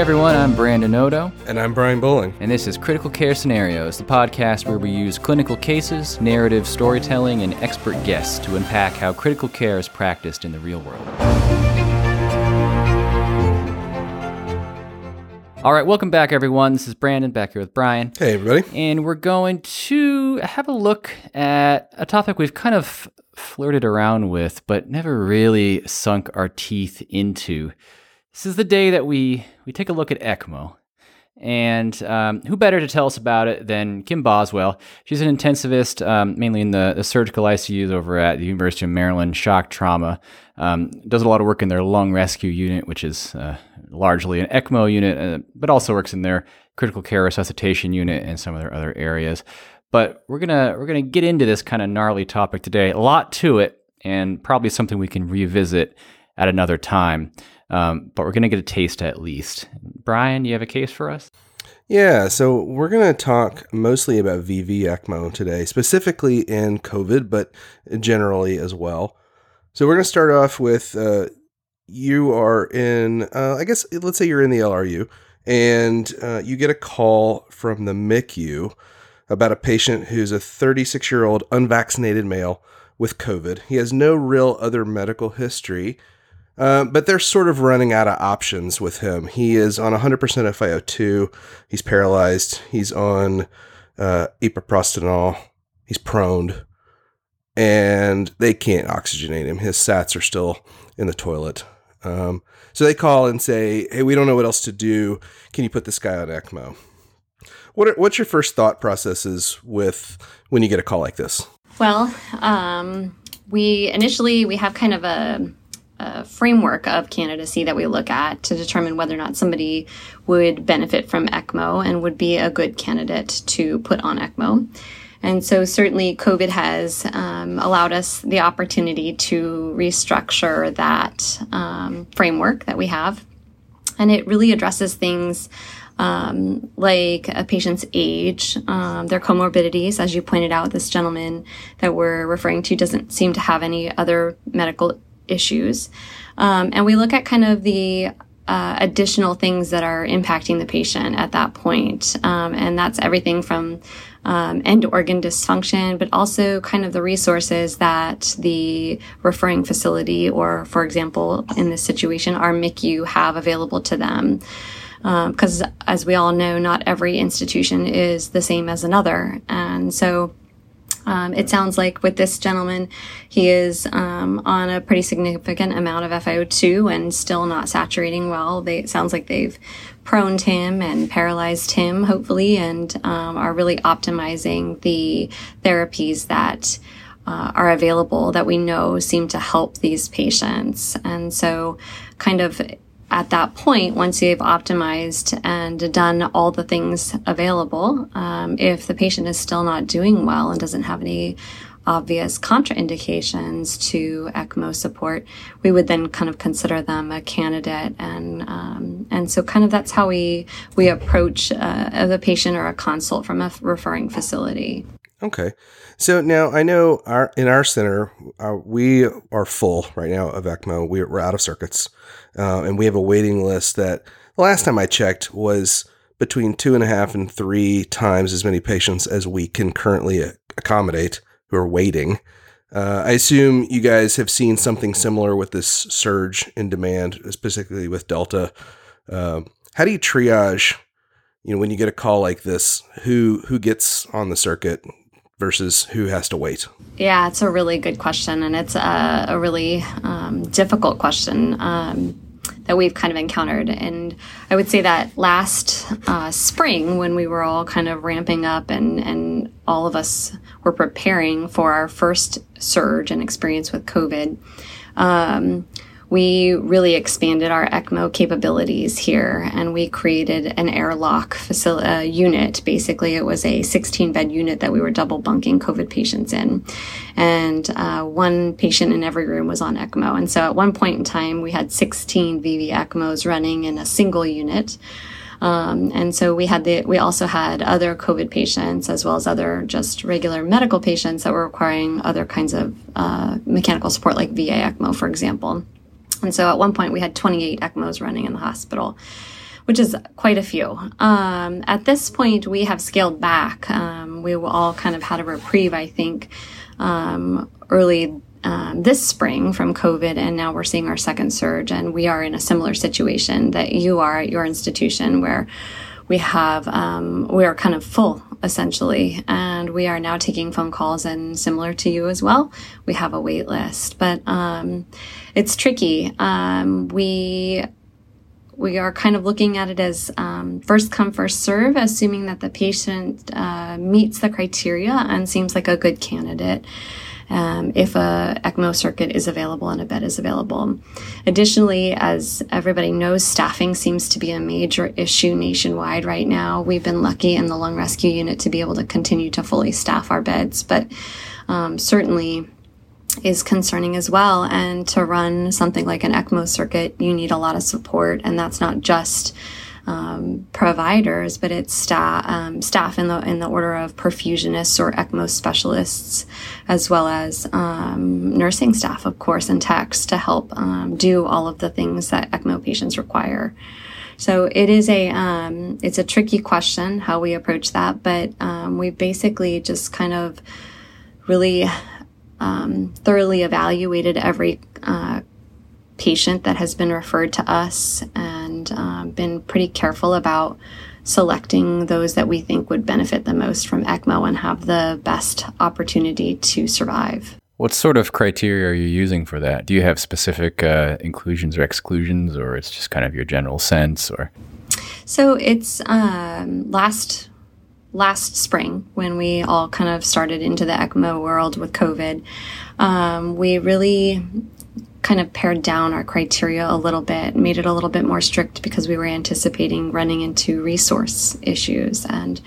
everyone, I'm Brandon Oto. And I'm Brian Bowling. And this is Critical Care Scenarios, the podcast where we use clinical cases, narrative storytelling, and expert guests to unpack how critical care is practiced in the real world. All right, welcome back, everyone. This is Brandon back here with Brian. Hey, everybody. And we're going to have a look at a topic we've kind of flirted around with, but never really sunk our teeth into. This is the day that we, we take a look at ECMO. And um, who better to tell us about it than Kim Boswell? She's an intensivist, um, mainly in the, the, surgical ICUs over at the University of Maryland Shock Trauma. Um, does a lot of work in their lung rescue unit, which is uh, largely an ECMO unit, uh, but also works in their critical care resuscitation unit and some of their other areas. But we're gonna we're gonna get into this kind of gnarly topic today. A lot to it, and probably something we can revisit at another time. Um, but we're going to get a taste at least. Brian, you have a case for us? Yeah, so we're going to talk mostly about VV ECMO today, specifically in COVID, but generally as well. So we're going to start off with uh, you are in, uh, I guess, let's say you're in the LRU, and uh, you get a call from the MICU about a patient who's a 36 year old unvaccinated male with COVID. He has no real other medical history uh, but they're sort of running out of options with him. He is on 100% FiO2. He's paralyzed. He's on uh, epoprostenol. He's proned. And they can't oxygenate him. His sats are still in the toilet. Um, so they call and say, hey, we don't know what else to do. Can you put this guy on ECMO? What are, what's your first thought processes with when you get a call like this? Well, um, we initially we have kind of a framework of candidacy that we look at to determine whether or not somebody would benefit from ECMO and would be a good candidate to put on ECMO. And so, certainly, COVID has um, allowed us the opportunity to restructure that um, framework that we have. And it really addresses things um, like a patient's age, um, their comorbidities. As you pointed out, this gentleman that we're referring to doesn't seem to have any other medical issues. Um, and we look at kind of the uh, additional things that are impacting the patient at that point. Um, and that's everything from um, end organ dysfunction, but also kind of the resources that the referring facility, or for example, in this situation, our MICU have available to them. Because um, as we all know, not every institution is the same as another. And so um, it sounds like with this gentleman, he is um, on a pretty significant amount of FiO2 and still not saturating well. They, it sounds like they've proned him and paralyzed him, hopefully, and um, are really optimizing the therapies that uh, are available that we know seem to help these patients. And so, kind of at that point, once you've optimized and done all the things available, um, if the patient is still not doing well and doesn't have any obvious contraindications to ECMO support, we would then kind of consider them a candidate, and um, and so kind of that's how we we approach uh, the patient or a consult from a referring facility. Okay, so now I know our in our center uh, we are full right now of ECMO. We're, we're out of circuits uh, and we have a waiting list that the last time I checked was between two and a half and three times as many patients as we can currently accommodate who are waiting. Uh, I assume you guys have seen something similar with this surge in demand, specifically with Delta. Uh, how do you triage? You know, when you get a call like this, who who gets on the circuit versus who has to wait? Yeah, it's a really good question, and it's a, a really um, difficult question. Um, that we've kind of encountered. And I would say that last uh, spring, when we were all kind of ramping up and, and all of us were preparing for our first surge and experience with COVID, um, we really expanded our ECMO capabilities here and we created an airlock facility uh, unit. Basically, it was a 16 bed unit that we were double bunking COVID patients in. And uh, one patient in every room was on ECMO. And so at one point in time, we had 16 VV ECMOs running in a single unit. Um, and so we had the we also had other COVID patients as well as other just regular medical patients that were requiring other kinds of uh, mechanical support, like VA ECMO, for example. And so at one point we had 28 ECMOs running in the hospital. which is quite a few. Um, at this point, we have scaled back. Um, we all kind of had a reprieve, I think, um, early um, this spring from COVID, and now we're seeing our second surge. And we are in a similar situation that you are at your institution, where we have um, we are kind of full essentially, and we are now taking phone calls. And similar to you as well, we have a wait list, but um, it's tricky. Um, we we are kind of looking at it as um, first come, first serve, assuming that the patient uh, meets the criteria and seems like a good candidate. Um, if a ECMO circuit is available and a bed is available. Additionally, as everybody knows, staffing seems to be a major issue nationwide right now. We've been lucky in the lung rescue unit to be able to continue to fully staff our beds, but um, certainly is concerning as well. And to run something like an ECMO circuit, you need a lot of support, and that's not just um, providers, but it's staff um, staff in the in the order of perfusionists or ECMO specialists, as well as um, nursing staff, of course, and techs to help um, do all of the things that ECMO patients require. So it is a um, it's a tricky question how we approach that, but um, we basically just kind of really um, thoroughly evaluated every uh, patient that has been referred to us and um, been pretty careful about selecting those that we think would benefit the most from ECMO and have the best opportunity to survive. What sort of criteria are you using for that? Do you have specific uh, inclusions or exclusions, or it's just kind of your general sense? Or so it's um, last last spring when we all kind of started into the ECMO world with COVID, um, we really kind of pared down our criteria a little bit, made it a little bit more strict because we were anticipating running into resource issues. And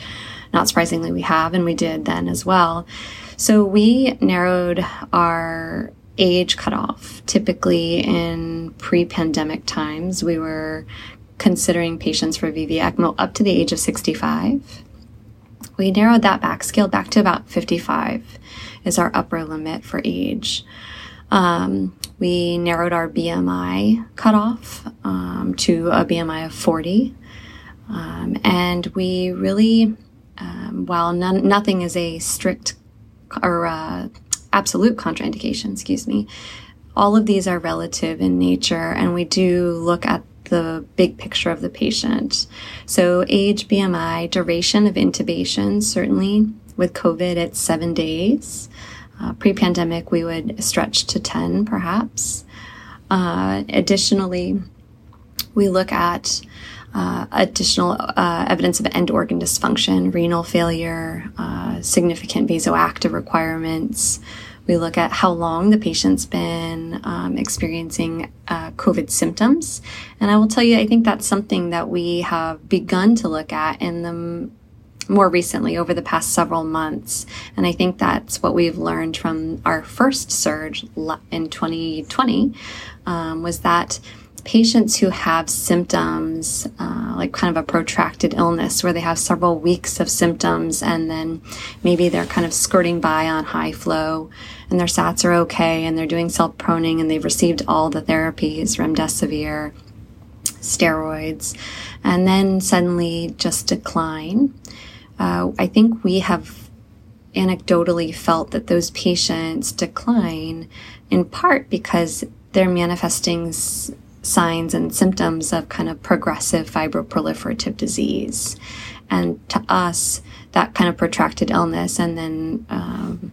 not surprisingly, we have, and we did then as well. So we narrowed our age cutoff. Typically, in pre pandemic times, we were considering patients for VV ECMO up to the age of 65 we narrowed that back, scaled back to about 55 is our upper limit for age. Um, we narrowed our BMI cutoff um, to a BMI of 40. Um, and we really, um, while none, nothing is a strict or uh, absolute contraindication, excuse me, all of these are relative in nature, and we do look at the big picture of the patient. So, age, BMI, duration of intubation, certainly with COVID, it's seven days. Uh, Pre pandemic, we would stretch to 10 perhaps. Uh, additionally, we look at uh, additional uh, evidence of end organ dysfunction, renal failure, uh, significant vasoactive requirements, we look at how long the patient's been um, experiencing uh, COVID symptoms. And I will tell you, I think that's something that we have begun to look at in the more recently over the past several months. And I think that's what we've learned from our first surge in 2020 um, was that patients who have symptoms, uh, like kind of a protracted illness where they have several weeks of symptoms and then maybe they're kind of skirting by on high flow and their SATs are okay and they're doing self proning and they've received all the therapies, remdesivir, steroids, and then suddenly just decline. Uh, I think we have anecdotally felt that those patients decline in part because they're manifesting signs and symptoms of kind of progressive fibroproliferative disease. And to us, that kind of protracted illness and then, um,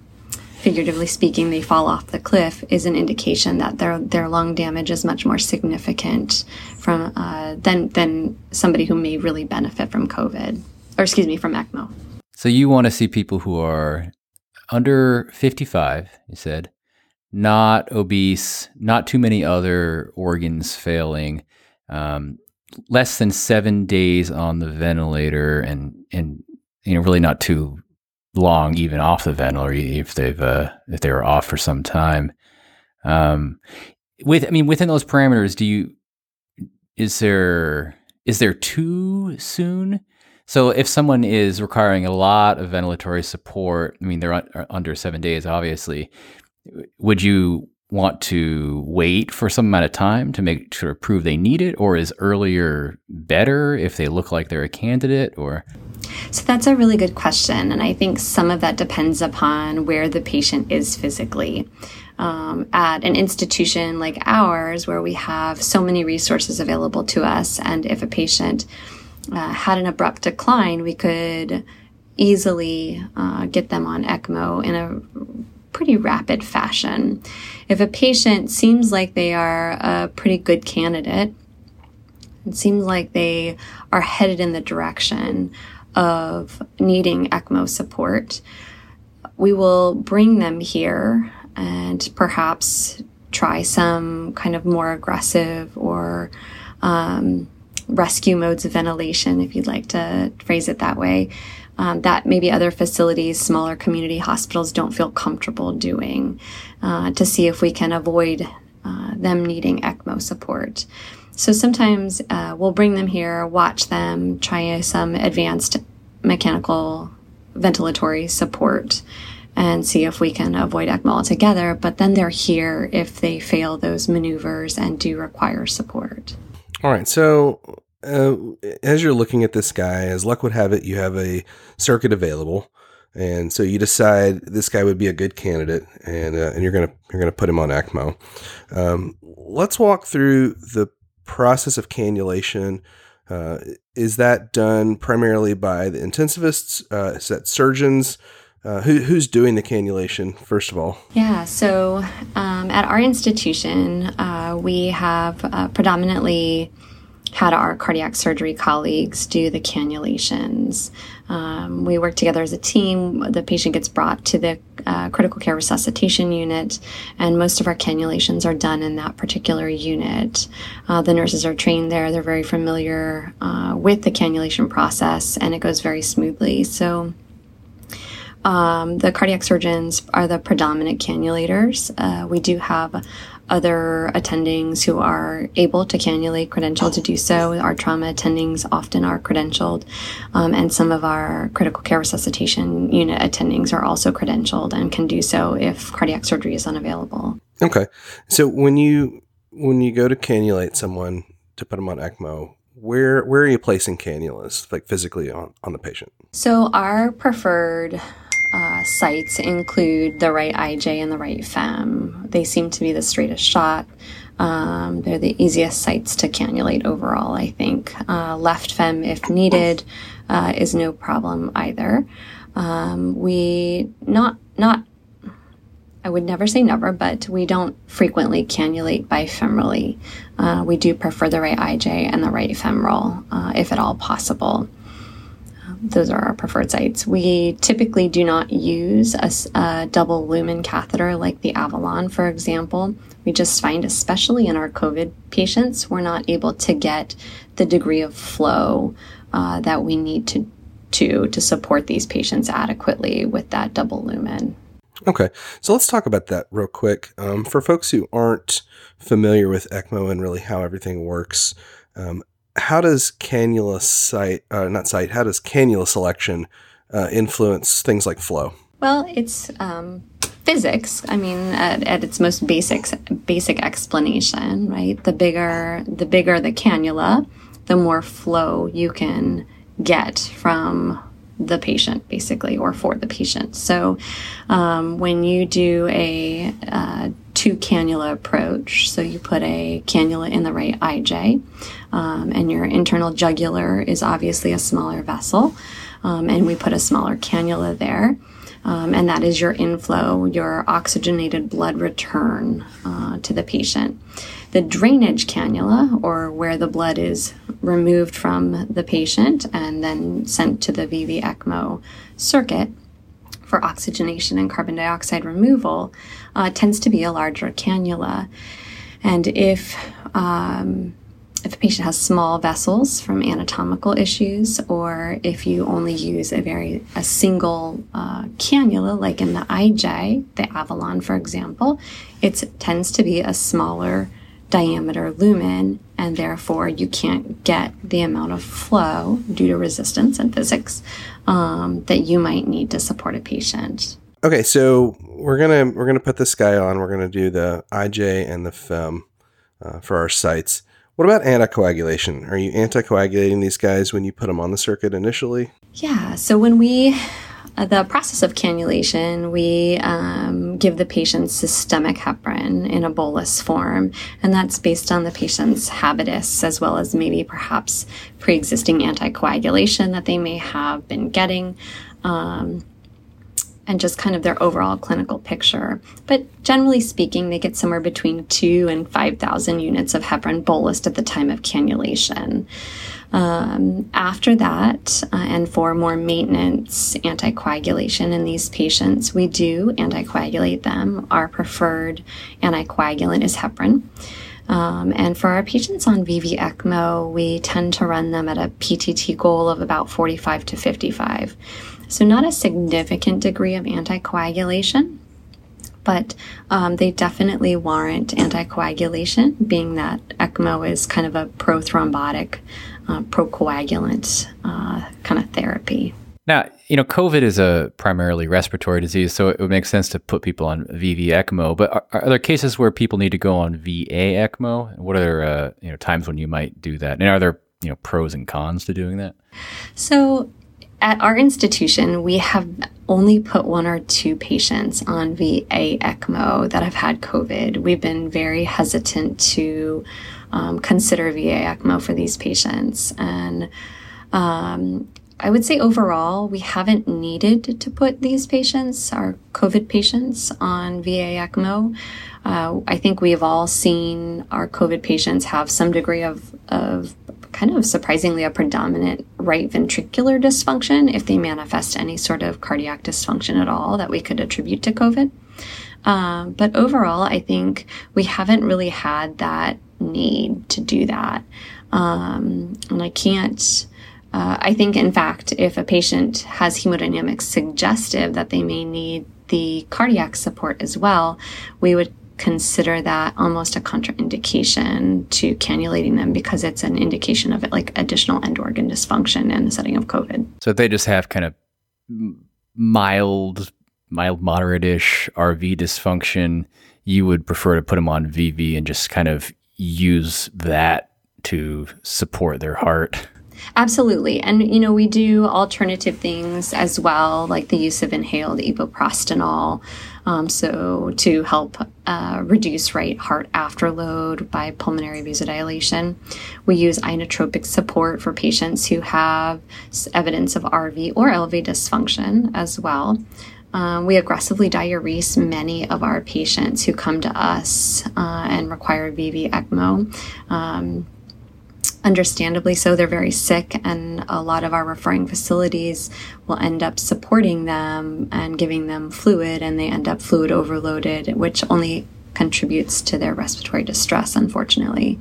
figuratively speaking, they fall off the cliff is an indication that their their lung damage is much more significant from uh, than than somebody who may really benefit from COVID or excuse me from ECMO. So you want to see people who are under 55, you said, not obese, not too many other organs failing, um, less than seven days on the ventilator, and and you know really not too long even off the ventilator if they've uh, if they were off for some time. Um, with I mean within those parameters, do you is there is there too soon? So if someone is requiring a lot of ventilatory support, I mean they're un- under seven days, obviously would you want to wait for some amount of time to make sure prove they need it, or is earlier better if they look like they're a candidate, or? So that's a really good question, and I think some of that depends upon where the patient is physically. Um, at an institution like ours, where we have so many resources available to us, and if a patient uh, had an abrupt decline, we could easily uh, get them on ECMO in a pretty rapid fashion. If a patient seems like they are a pretty good candidate, it seems like they are headed in the direction of needing ECMO support, we will bring them here and perhaps try some kind of more aggressive or um, rescue modes of ventilation, if you'd like to phrase it that way, um, that maybe other facilities, smaller community hospitals don't feel comfortable doing uh, to see if we can avoid uh, them needing ECMO support. So sometimes uh, we'll bring them here, watch them, try some advanced mechanical ventilatory support and see if we can avoid ECMO altogether. But then they're here if they fail those maneuvers and do require support. All right. So uh, as you're looking at this guy, as luck would have it, you have a circuit available, and so you decide this guy would be a good candidate, and uh, and you're gonna you're gonna put him on ECMO. Um, let's walk through the process of cannulation. Uh, is that done primarily by the intensivists? Uh, is that surgeons? Uh, who, who's doing the cannulation, first of all? Yeah, so um, at our institution, uh, we have uh, predominantly had our cardiac surgery colleagues do the cannulations. Um, we work together as a team. The patient gets brought to the uh, critical care resuscitation unit, and most of our cannulations are done in that particular unit. Uh, the nurses are trained there, they're very familiar uh, with the cannulation process, and it goes very smoothly. So, um, the cardiac surgeons are the predominant cannulators. Uh, we do have other attendings who are able to cannulate credentialed to do so. Our trauma attendings often are credentialed, um, and some of our critical care resuscitation unit attendings are also credentialed and can do so if cardiac surgery is unavailable. Okay, so when you when you go to cannulate someone to put them on ECMO, where where are you placing cannulas, like physically on on the patient? So our preferred uh, sites include the right IJ and the right fem. They seem to be the straightest shot. Um, they're the easiest sites to cannulate overall, I think. Uh, left fem, if needed, uh, is no problem either. Um, we not not I would never say never, but we don't frequently cannulate bifemorally. Uh, we do prefer the right IJ and the right femoral, uh, if at all possible those are our preferred sites. We typically do not use a, a, double lumen catheter like the Avalon, for example. We just find, especially in our COVID patients, we're not able to get the degree of flow uh, that we need to, to to support these patients adequately with that double lumen. Okay, so let's talk about that real quick. Um, for folks who aren't familiar with ECMO and really how everything works, um, how does cannula site, uh, not site, how does cannula selection uh, influence things like flow? Well, it's um, physics. I mean, at, at, its most basic basic explanation, right? The bigger the bigger the cannula, the more flow you can get from the patient, basically, or for the patient. So, um, when you do a uh, two cannula approach. So you put a cannula in the right IJ, um, and your internal jugular is obviously a smaller vessel, um, and we put a smaller cannula there. Um, and that is your inflow, your oxygenated blood return uh, to the patient. The drainage cannula, or where the blood is removed from the patient and then sent to the VV ECMO circuit, for oxygenation and carbon dioxide removal uh, tends to be a larger cannula. And if um, if a patient has small vessels from anatomical issues, or if you only use a very a single uh, cannula, like in the IJ, the Avalon, for example, it tends to be a smaller diameter lumen, and therefore you can't get the amount of flow due to resistance and physics um, that you might need to support a patient. Okay, so we're gonna we're gonna put this guy on. We're gonna do the IJ and the FEM uh, for our sites. What about anticoagulation? Are you anticoagulating these guys when you put them on the circuit initially? Yeah. So when we uh, the process of cannulation, we um, give the patient systemic heparin in a bolus form, and that's based on the patient's habitus as well as maybe perhaps pre existing anticoagulation that they may have been getting. Um, and just kind of their overall clinical picture. But generally speaking, they get somewhere between two and 5,000 units of heparin bolus at the time of cannulation. Um, after that, uh, and for more maintenance anticoagulation in these patients, we do anticoagulate them. Our preferred anticoagulant is heparin. Um, and for our patients on VV ECMO, we tend to run them at a PTT goal of about 45 to 55. So, not a significant degree of anticoagulation, but um, they definitely warrant anticoagulation, being that ECMO is kind of a prothrombotic uh, procoagulant uh, kind of therapy. Now, you know, COVID is a primarily respiratory disease, so it would make sense to put people on VV ECMO. But are, are there cases where people need to go on VA ECMO? What are uh, you know times when you might do that? And are there you know pros and cons to doing that? So, at our institution, we have only put one or two patients on VA ECMO that have had COVID. We've been very hesitant to um, consider VA ECMO for these patients. And um, I would say overall, we haven't needed to put these patients, our COVID patients, on VA ECMO. Uh, I think we've all seen our COVID patients have some degree of, of kind of surprisingly a predominant right ventricular dysfunction if they manifest any sort of cardiac dysfunction at all that we could attribute to COVID. Um, but overall, I think we haven't really had that need to do that. Um, and I can't, uh, I think, in fact, if a patient has hemodynamics suggestive that they may need the cardiac support as well, we would consider that almost a contraindication to cannulating them because it's an indication of it, like additional end organ dysfunction in the setting of COVID. So if they just have kind of mild, mild, moderate-ish RV dysfunction. You would prefer to put them on VV and just kind of use that to support their heart. Absolutely. And, you know, we do alternative things as well, like the use of inhaled epoprostenol. Um, so, to help uh, reduce right heart afterload by pulmonary vasodilation, we use inotropic support for patients who have evidence of RV or LV dysfunction as well. Um, we aggressively diurese many of our patients who come to us uh, and require VV ECMO. Um, understandably so, they're very sick, and a lot of our referring facilities will end up supporting them and giving them fluid, and they end up fluid overloaded, which only contributes to their respiratory distress, unfortunately.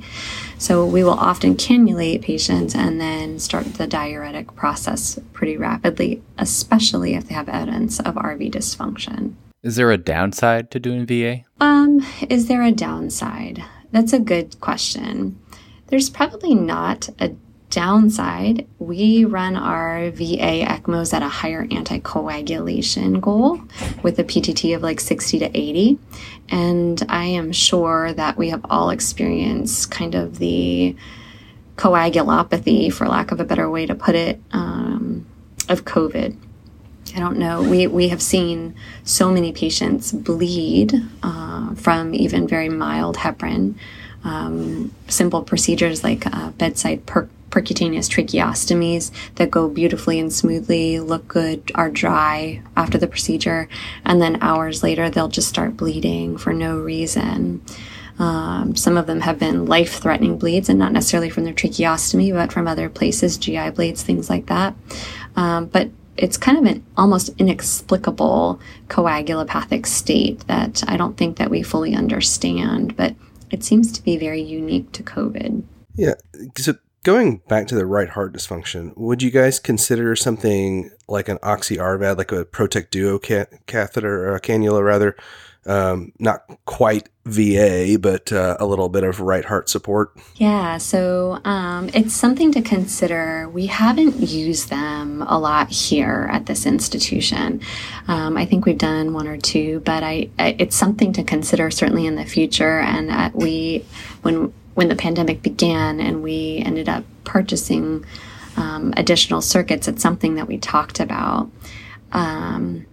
So we will often cannulate patients and then start the diuretic process pretty rapidly, especially if they have evidence of RV dysfunction. Is there a downside to doing VA? Um, is there a downside? That's a good question. There's probably not a downside, we run our VA ECMOs at a higher anticoagulation goal with a PTT of like 60 to 80. And I am sure that we have all experienced kind of the coagulopathy, for lack of a better way to put it, um, of COVID. I don't know. We, we have seen so many patients bleed uh, from even very mild heparin. Um, simple procedures like uh, bedside perc percutaneous tracheostomies that go beautifully and smoothly, look good, are dry after the procedure, and then hours later they'll just start bleeding for no reason. Um, some of them have been life threatening bleeds, and not necessarily from their tracheostomy, but from other places, GI bleeds, things like that. Um, but it's kind of an almost inexplicable coagulopathic state that I don't think that we fully understand, but it seems to be very unique to COVID. Yeah. So Going back to the right heart dysfunction, would you guys consider something like an oxy RVAD, like a ProtekDuo ca- catheter or a cannula rather, um, not quite VA, but uh, a little bit of right heart support? Yeah, so um, it's something to consider. We haven't used them a lot here at this institution. Um, I think we've done one or two, but I, I, it's something to consider certainly in the future. And we, when when the pandemic began, and we ended up purchasing um, additional circuits, it's something that we talked about. Um,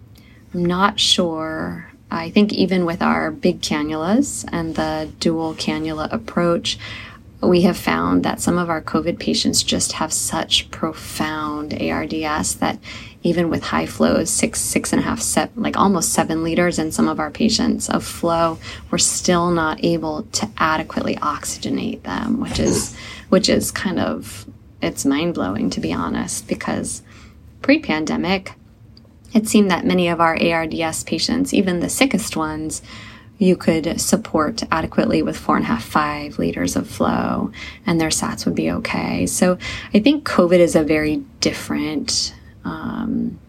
I'm not sure I think even with our big cannulas and the dual cannula approach, we have found that some of our COVID patients just have such profound ARDS that even with high flows, six, six and a half, seven, like almost seven liters in some of our patients of flow, we're still not able to adequately oxygenate them, which is, which is kind of, it's mind blowing to be honest, because pre pandemic, it seemed that many of our ARDS patients, even the sickest ones, you could support adequately with four and a half, five liters of flow, and their SATs would be okay. So I think COVID is a very different um,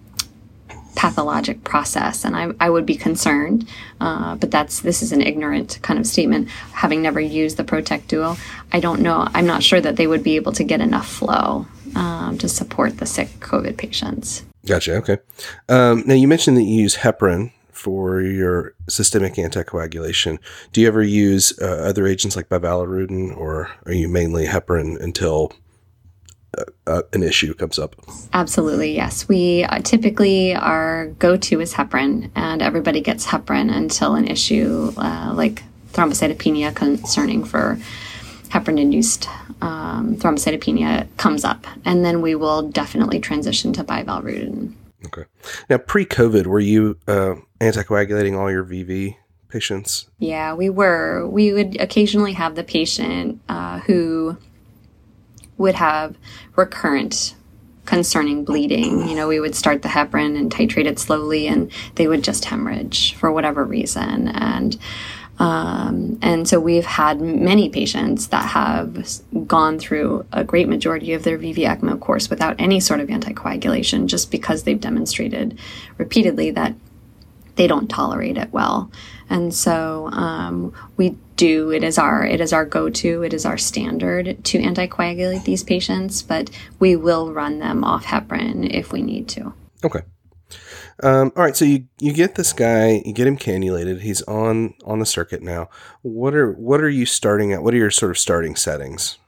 pathologic process, and I, I would be concerned. Uh, but that's this is an ignorant kind of statement. Having never used the ProtekDuo, I don't know. I'm not sure that they would be able to get enough flow um, to support the sick COVID patients. Gotcha. Okay. Um, now you mentioned that you use heparin for your systemic anticoagulation. Do you ever use uh, other agents like bivalirudin, or are you mainly heparin until uh, uh, an issue comes up? Absolutely, yes. We uh, typically our go-to is heparin, and everybody gets heparin until an issue uh, like thrombocytopenia concerning for heparin induced um, thrombocytopenia comes up. And then we will definitely transition to bivalirudin. Okay. Now, pre COVID, were you uh, anticoagulating all your VV patients? Yeah, we were. We would occasionally have the patient uh, who would have recurrent concerning bleeding. You know, we would start the heparin and titrate it slowly, and they would just hemorrhage for whatever reason. And um, and so we've had many patients that have gone through a great majority of their VV ECMO course without any sort of anticoagulation just because they've demonstrated repeatedly that they don't tolerate it well. And so um, we do it is our it is our go-to it is our standard to anticoagulate these patients, but we will run them off heparin if we need to. Okay. Um, all right, so you you get this guy, you get him cannulated. He's on on the circuit now. What are what are you starting at? What are your sort of starting settings?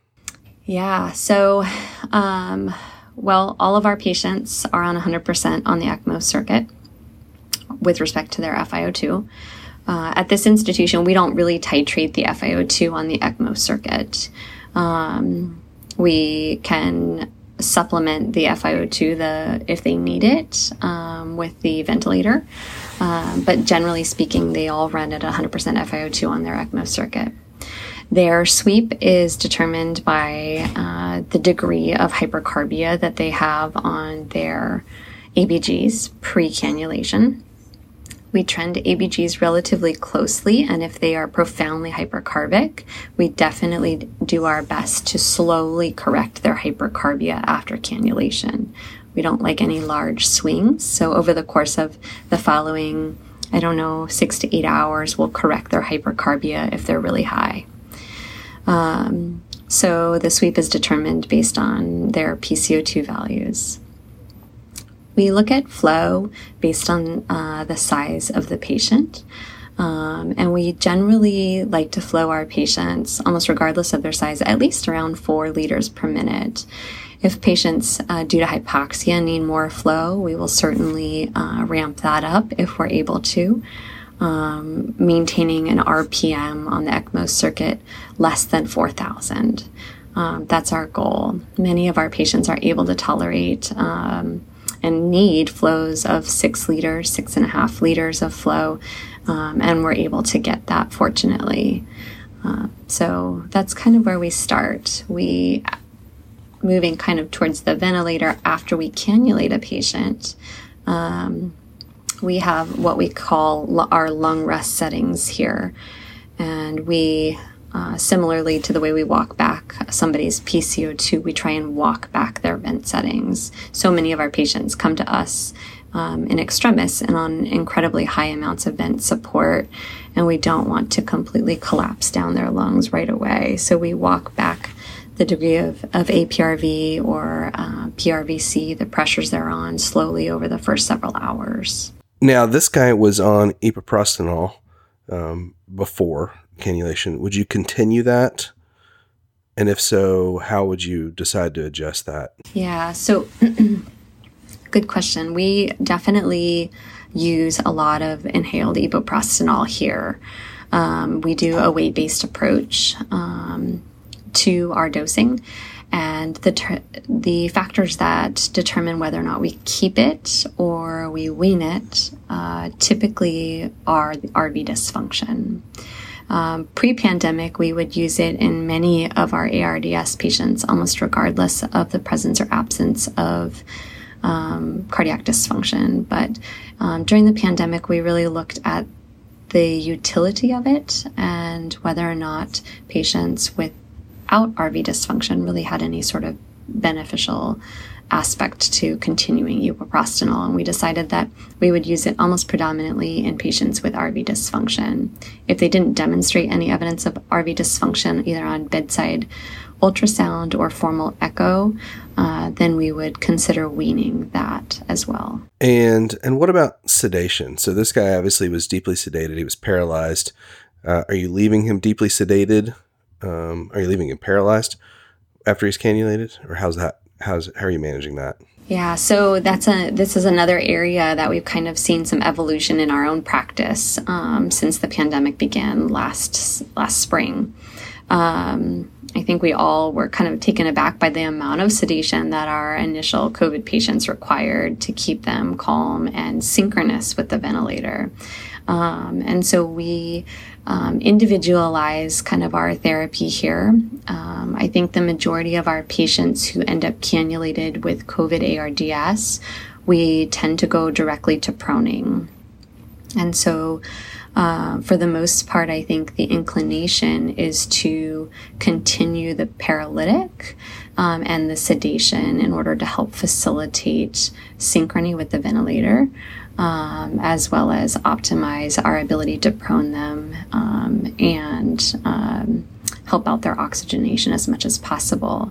Yeah, so um, well, all of our patients are on 100% on the ECMO circuit with respect to their FiO2. Uh, at this institution, we don't really titrate the FiO2 on the ECMO circuit. Um, we can supplement the FiO2 the if they need it um, with the ventilator. Um, but generally speaking, they all run at 100% FiO2 on their ECMO circuit. Their sweep is determined by uh, the degree of hypercarbia that they have on their ABGs pre cannulation. We trend ABGs relatively closely, and if they are profoundly hypercarbic, we definitely do our best to slowly correct their hypercarbia after cannulation. We don't like any large swings, so over the course of the following, I don't know, six to eight hours, we'll correct their hypercarbia if they're really high. Um, so the sweep is determined based on their PCO2 values. We look at flow based on uh, the size of the patient. Um, and we generally like to flow our patients, almost regardless of their size, at least around four liters per minute. If patients, uh, due to hypoxia, need more flow, we will certainly uh, ramp that up if we're able to. Um, maintaining an RPM on the ECMO circuit less than 4,000. Um, that's our goal. Many of our patients are able to tolerate um, and need flows of six liters, six and a half liters of flow. Um, and we're able to get that fortunately. Uh, so that's kind of where we start. We moving kind of towards the ventilator after we cannulate a patient. Um, we have what we call our lung rest settings here, and we uh, similarly to the way we walk back somebody's PCO2, we try and walk back their vent settings. So many of our patients come to us um, in extremis and on incredibly high amounts of vent support. And we don't want to completely collapse down their lungs right away. So we walk back the degree of, of APRV or uh, PRVC, the pressures they're on, slowly over the first several hours. Now, this guy was on epoprostenol um, before cannulation. Would you continue that? And if so, how would you decide to adjust that? Yeah, so good question. We definitely use a lot of inhaled epoprostenol here. Um, we do a weight based approach um, to our dosing. And the, ter- the factors that determine whether or not we keep it or we wean it uh, typically are the RV dysfunction. Um, Pre pandemic, we would use it in many of our ARDS patients, almost regardless of the presence or absence of um, cardiac dysfunction. But um, during the pandemic, we really looked at the utility of it and whether or not patients without RV dysfunction really had any sort of beneficial aspect to continuing epoprostenol, and we decided that we would use it almost predominantly in patients with RV dysfunction. If they didn't demonstrate any evidence of RV dysfunction, either on bedside ultrasound or formal echo, uh, then we would consider weaning that as well. And and what about sedation? So this guy obviously was deeply sedated. He was paralyzed. Uh, are you leaving him deeply sedated? Um, are you leaving him paralyzed after he's cannulated, or how's that? How's how are you managing that? Yeah, so that's a this is another area that we've kind of seen some evolution in our own practice um, since the pandemic began last last spring. Um, I think we all were kind of taken aback by the amount of sedation that our initial COVID patients required to keep them calm and synchronous with the ventilator. Um, and so we um, individualize kind of our therapy here. Um, I think the majority of our patients who end up cannulated with COVID ARDS, we tend to go directly to proning. And so, uh, for the most part, I think the inclination is to continue the paralytic um, and the sedation in order to help facilitate synchrony with the ventilator um, as well as optimize our ability to prone them um, and um, help out their oxygenation as much as possible.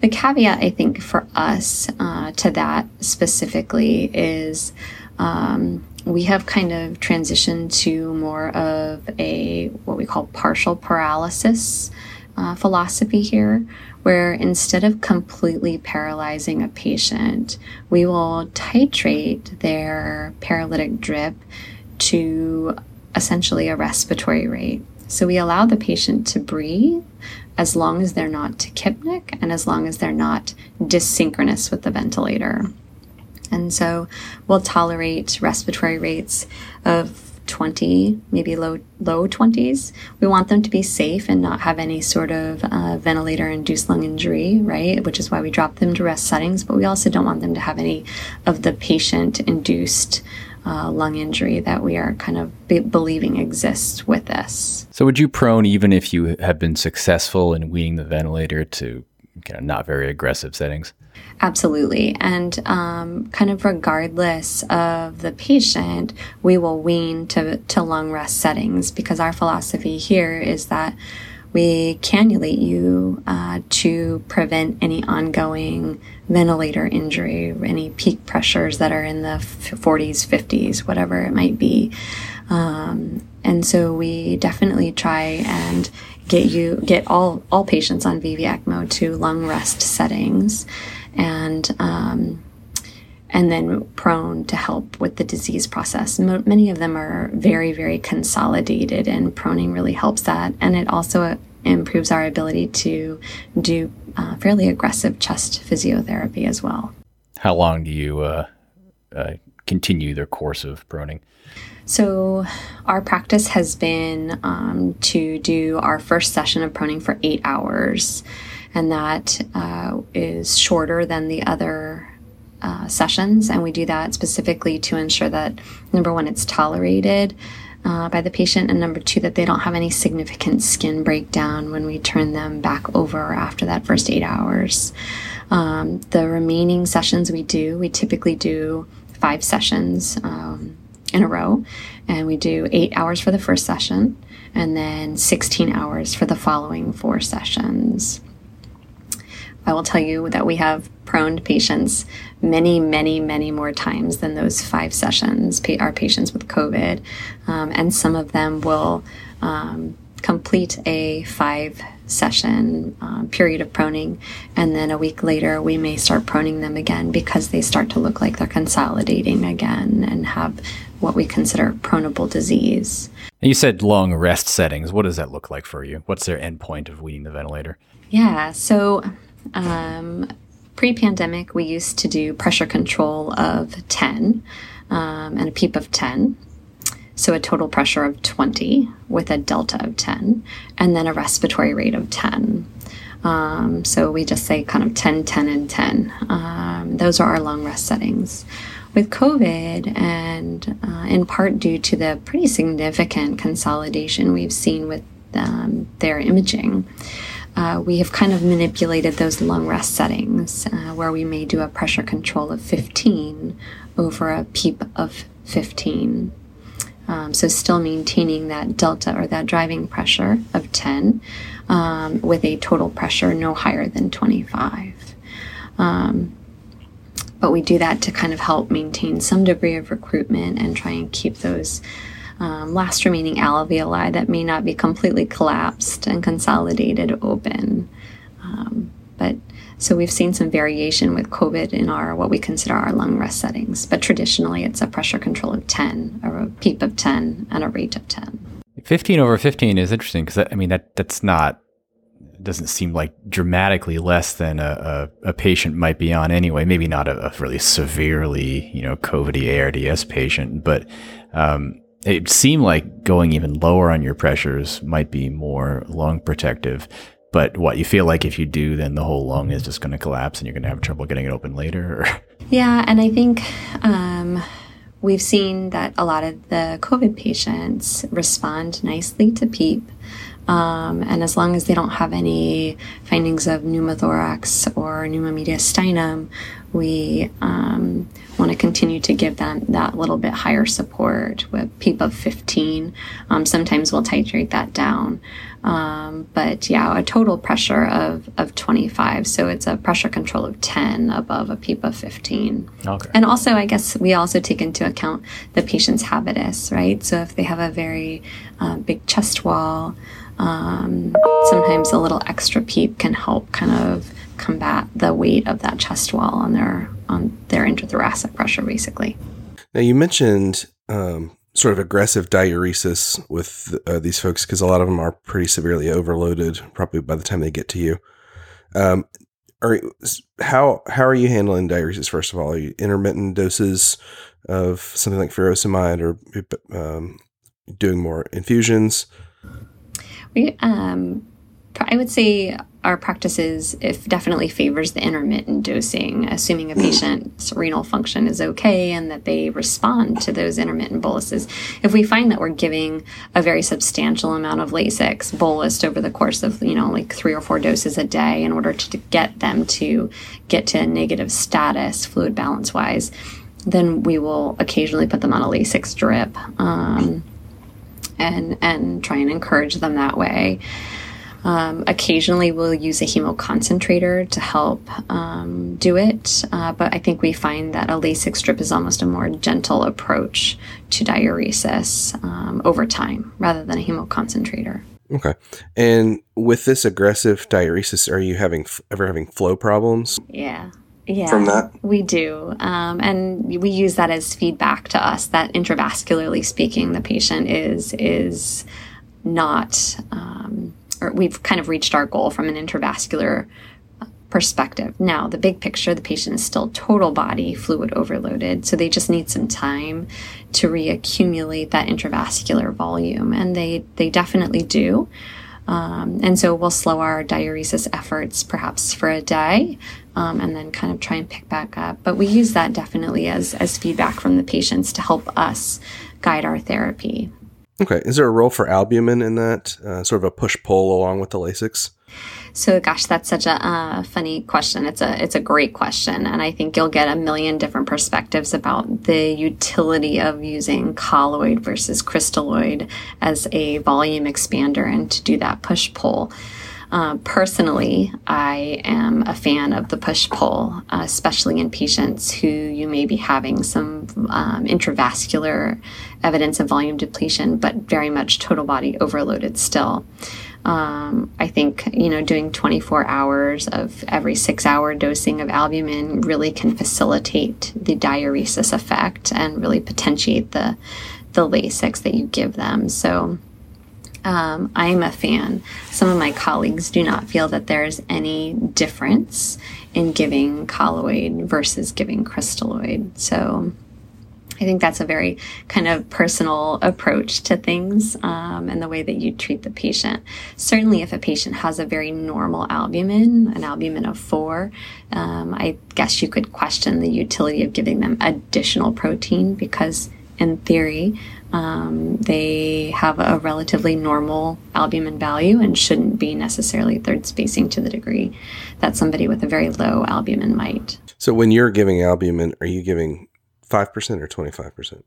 The caveat, I think, for us uh, to that specifically is um, we have kind of transitioned to more of a what we call partial paralysis uh, philosophy here, where instead of completely paralyzing a patient, we will titrate their paralytic drip to essentially a respiratory rate. So we allow the patient to breathe as long as they're not tachypnic and as long as they're not dysynchronous with the ventilator. And so we'll tolerate respiratory rates of 20, maybe low low 20s. We want them to be safe and not have any sort of uh, ventilator induced lung injury, right? Which is why we drop them to rest settings. But we also don't want them to have any of the patient induced uh, lung injury that we are kind of be- believing exists with this. So, would you prone even if you have been successful in weaning the ventilator to kind of not very aggressive settings? Absolutely. And um, kind of regardless of the patient, we will wean to, to lung rest settings because our philosophy here is that we cannulate you uh, to prevent any ongoing ventilator injury, any peak pressures that are in the 40s, 50s, whatever it might be. Um, and so we definitely try and get you get all all patients on VV mode to lung rest settings and um, and then prone to help with the disease process. many of them are very, very consolidated, and proning really helps that. And it also improves our ability to do uh, fairly aggressive chest physiotherapy as well. How long do you uh, uh, continue their course of proning? So, our practice has been um, to do our first session of proning for eight hours and that uh, is shorter than the other uh, sessions. And we do that specifically to ensure that number one, it's tolerated uh, by the patient, and number two, that they don't have any significant skin breakdown when we turn them back over after that first eight hours. Um, the remaining sessions we do, we typically do five sessions um, in a row. And we do eight hours for the first session and then 16 hours for the following four sessions. I will tell you that we have proned patients many, many, many more times than those five sessions, our patients with COVID. Um, and some of them will um, complete a five session um, period of proning, and then a week later, we may start proning them again because they start to look like they're consolidating again and have what we consider pronable disease. And you said lung rest settings. What does that look like for you? What's their endpoint of weaning the ventilator? Yeah, so um, pre pandemic, we used to do pressure control of 10 um, and a PEEP of 10. So a total pressure of 20 with a delta of 10, and then a respiratory rate of 10. Um, so we just say kind of 10, 10, and 10. Um, those are our lung rest settings. With COVID, and uh, in part due to the pretty significant consolidation we've seen with um, their imaging, uh, we have kind of manipulated those lung rest settings uh, where we may do a pressure control of 15 over a PEEP of 15. Um, so still maintaining that delta or that driving pressure of 10 um, with a total pressure no higher than 25. Um, but we do that to kind of help maintain some degree of recruitment and try and keep those um, last remaining alveoli that may not be completely collapsed and consolidated open. Um, but so we've seen some variation with COVID in our what we consider our lung rest settings. But traditionally, it's a pressure control of 10, or a PEEP of 10, and a rate of 10. 15 over 15 is interesting because I mean that that's not doesn't seem like dramatically less than a, a, a patient might be on anyway. Maybe not a, a really severely, you know, COVID ARDS patient, but um, it seemed like going even lower on your pressures might be more lung protective. But what you feel like if you do, then the whole lung is just going to collapse and you're going to have trouble getting it open later. yeah, and I think um, we've seen that a lot of the COVID patients respond nicely to PEEP. Um, and as long as they don't have any findings of pneumothorax or pneumomediastinum, we um, want to continue to give them that little bit higher support with PEEP of 15. Um, sometimes we'll titrate that down. Um, but yeah, a total pressure of, of 25. So it's a pressure control of 10 above a PEEP of 15. Okay. And also, I guess we also take into account the patient's habitus, right? So if they have a very uh, big chest wall, um, sometimes a little extra PEEP can help kind of combat the weight of that chest wall on their on their intrathoracic pressure, basically. Now you mentioned um, sort of aggressive diuresis with uh, these folks because a lot of them are pretty severely overloaded, probably by the time they get to you. Um, are how how are you handling diuresis? First of all, are you intermittent doses of something like furosemide, or um, doing more infusions? We, um, I would say our practices if definitely favors the intermittent dosing, assuming a patient's renal function is okay and that they respond to those intermittent boluses. If we find that we're giving a very substantial amount of Lasix bolus over the course of, you know, like three or four doses a day in order to, get them to get to a negative status fluid balance wise, then we will occasionally put them on a Lasix drip. Um, and and try and encourage them that way. Um, occasionally, we'll use a hemoconcentrator to help um, do it, uh, but I think we find that a Lasix drip is almost a more gentle approach to diuresis um, over time rather than a hemoconcentrator. Okay. And with this aggressive diuresis, are you having ever having flow problems? Yeah. Yeah, from that? We do. Um, and we use that as feedback to us that intravascularly speaking, the patient is, is not, um, or we've kind of reached our goal from an intravascular perspective. Now, the big picture, the patient is still total body fluid overloaded, so they just need some time to reaccumulate that intravascular volume, and they they definitely do. Um, and so we'll slow our diuresis efforts perhaps for a day um, and then kind of try and pick back up. But we use that definitely as, as feedback from the patients to help us guide our therapy. Okay. Is there a role for albumin in that? Uh, sort of a push pull along with the Lasix? So, gosh, that's such a uh, funny question. It's a it's a great question, and I think you'll get a million different perspectives about the utility of using colloid versus crystalloid as a volume expander and to do that push pull. Uh, personally, I am a fan of the push pull, uh, especially in patients who you may be having some um, intravascular evidence of volume depletion, but very much total body overloaded still. Um, I think, you know, doing 24 hours of every six hour dosing of albumin really can facilitate the diuresis effect and really potentiate the, the Lasix that you give them. So, um, I'm a fan. Some of my colleagues do not feel that there's any difference in giving colloid versus giving crystalloid. So I think that's a very kind of personal approach to things um, and the way that you treat the patient. Certainly, if a patient has a very normal albumin, an albumin of four, um, I guess you could question the utility of giving them additional protein because, in theory, um, they have a relatively normal albumin value and shouldn't be necessarily third spacing to the degree that somebody with a very low albumin might. So, when you're giving albumin, are you giving 5% or 25%?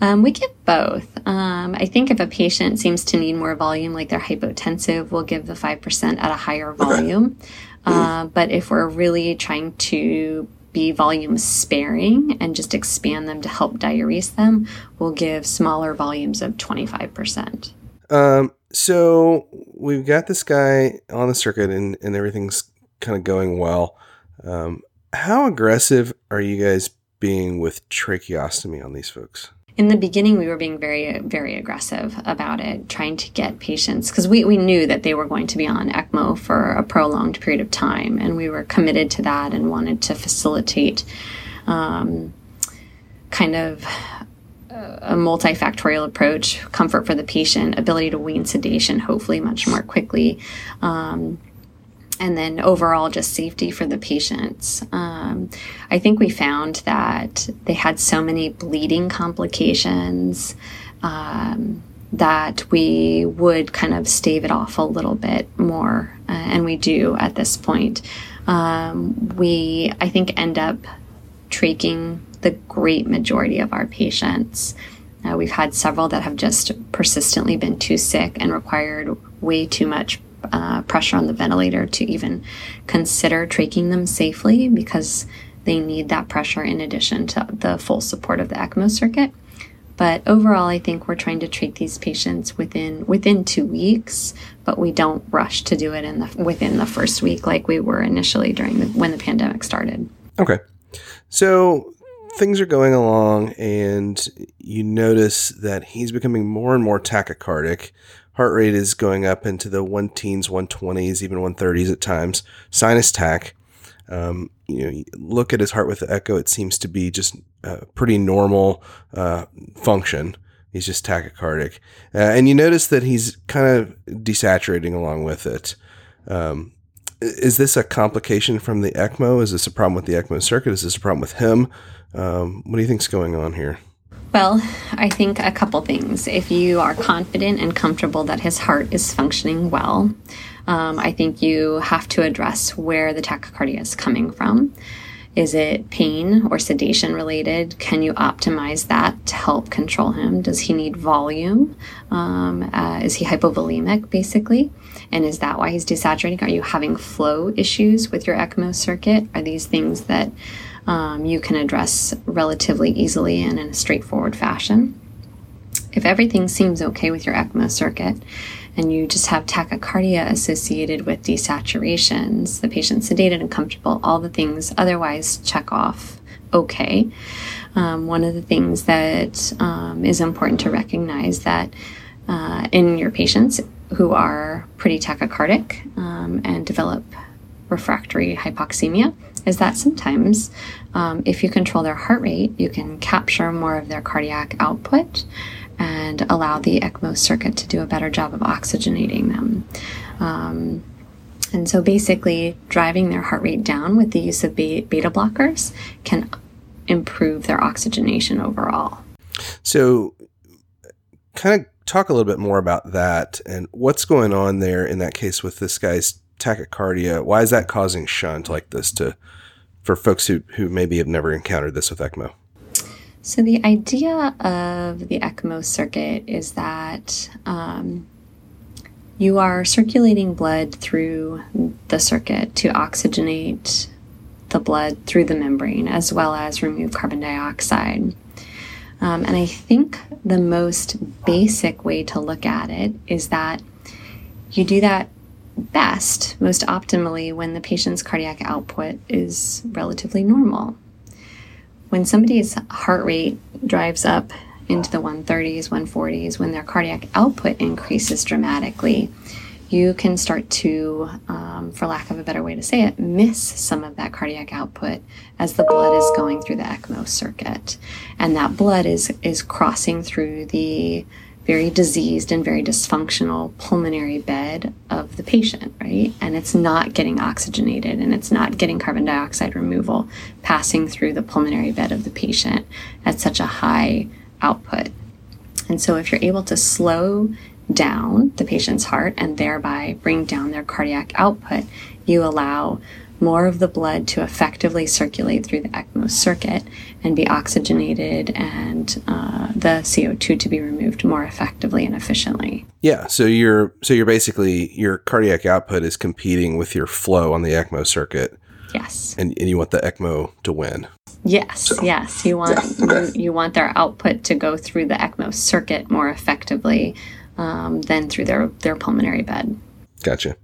Um, we give both. Um, I think if a patient seems to need more volume, like they're hypotensive, we'll give the 5% at a higher volume. Uh, but if we're really trying to be volume sparing and just expand them to help diurese them, we'll give smaller volumes of 25%. Um, so we've got this guy on the circuit and, and everything's kind of going well. Um, how aggressive are you guys being with tracheostomy on these folks? In the beginning we were being very very aggressive about it trying to get patients because we, we knew that they were going to be on ecmo for a prolonged period of time and we were committed to that and wanted to facilitate um, kind of a multifactorial approach comfort for the patient ability to wean sedation hopefully much more quickly. Um, and then overall just safety for the patients. Um, I think we found that they had so many bleeding complications um, that we would kind of stave it off a little bit more, uh, and we do at this point. Um, we, I think, end up traking the great majority of our patients. Uh, we've had several that have just persistently been too sick and required way too much uh, pressure on the ventilator to even consider traking them safely because they need that pressure in addition to the full support of the ECMO circuit. But overall, I think we're trying to treat these patients within within two weeks, but we don't rush to do it in the within the first week like we were initially during the, when the pandemic started. Okay, so things are going along, and you notice that he's becoming more and more tachycardic heart rate is going up into the one teens, 120s, even 130s at times. Sinus tach. Um, you know, look at his heart with the echo, it seems to be just a pretty normal uh, function. He's just tachycardic. Uh, and you notice that he's kind of desaturating along with it. Um, is this a complication from the ECMO? Is this a problem with the ECMO circuit? Is this a problem with him? Um, what do you think's going on here? Well, I think a couple things. If you are confident and comfortable that his heart is functioning well, um, I think you have to address where the tachycardia is coming from. Is it pain or sedation related? Can you optimize that to help control him? Does he need volume? Um, uh, is he hypovolemic, basically? And is that why he's desaturating? Are you having flow issues with your ECMO circuit? Are these things that um, you can address relatively easily and in a straightforward fashion. If everything seems okay with your ECMO circuit and you just have tachycardia associated with desaturations, the patient's sedated and comfortable, all the things otherwise check off okay. Um, one of the things that um, is important to recognize that uh, in your patients who are pretty tachycardic um, and develop refractory hypoxemia is that sometimes um, if you control their heart rate, you can capture more of their cardiac output and allow the ECMO circuit to do a better job of oxygenating them. Um, and so basically, driving their heart rate down with the use of beta blockers can improve their oxygenation overall. So, kind of talk a little bit more about that and what's going on there in that case with this guy's tachycardia. Why is that causing shunt like this to for folks who, who maybe have never encountered this with ECMO? So, the idea of the ECMO circuit is that um, you are circulating blood through the circuit to oxygenate the blood through the membrane as well as remove carbon dioxide. Um, and I think the most basic way to look at it is that you do that best, most optimally, when the patient's cardiac output is relatively normal. When somebody's heart rate drives up into the 130s, 140s, when their cardiac output increases dramatically, you can start to, um, for lack of a better way to say it, miss some of that cardiac output as the blood is going through the ECMO circuit. And that blood is, is crossing through the very diseased and very dysfunctional pulmonary bed of the patient, right? And it's not getting oxygenated and it's not getting carbon dioxide removal passing through the pulmonary bed of the patient at such a high output. And so, if you're able to slow down the patient's heart and thereby bring down their cardiac output, you allow more of the blood to effectively circulate through the ECMO circuit and be oxygenated and uh, the CO2 to be removed more effectively and efficiently. Yeah, so you're so you're basically your cardiac output is competing with your flow on the ECMO circuit. Yes. And, and you want the ECMO to win. Yes, so, yes. You want yeah. you, you, want their output to go through the ECMO circuit more effectively um, than through their their pulmonary bed. Gotcha.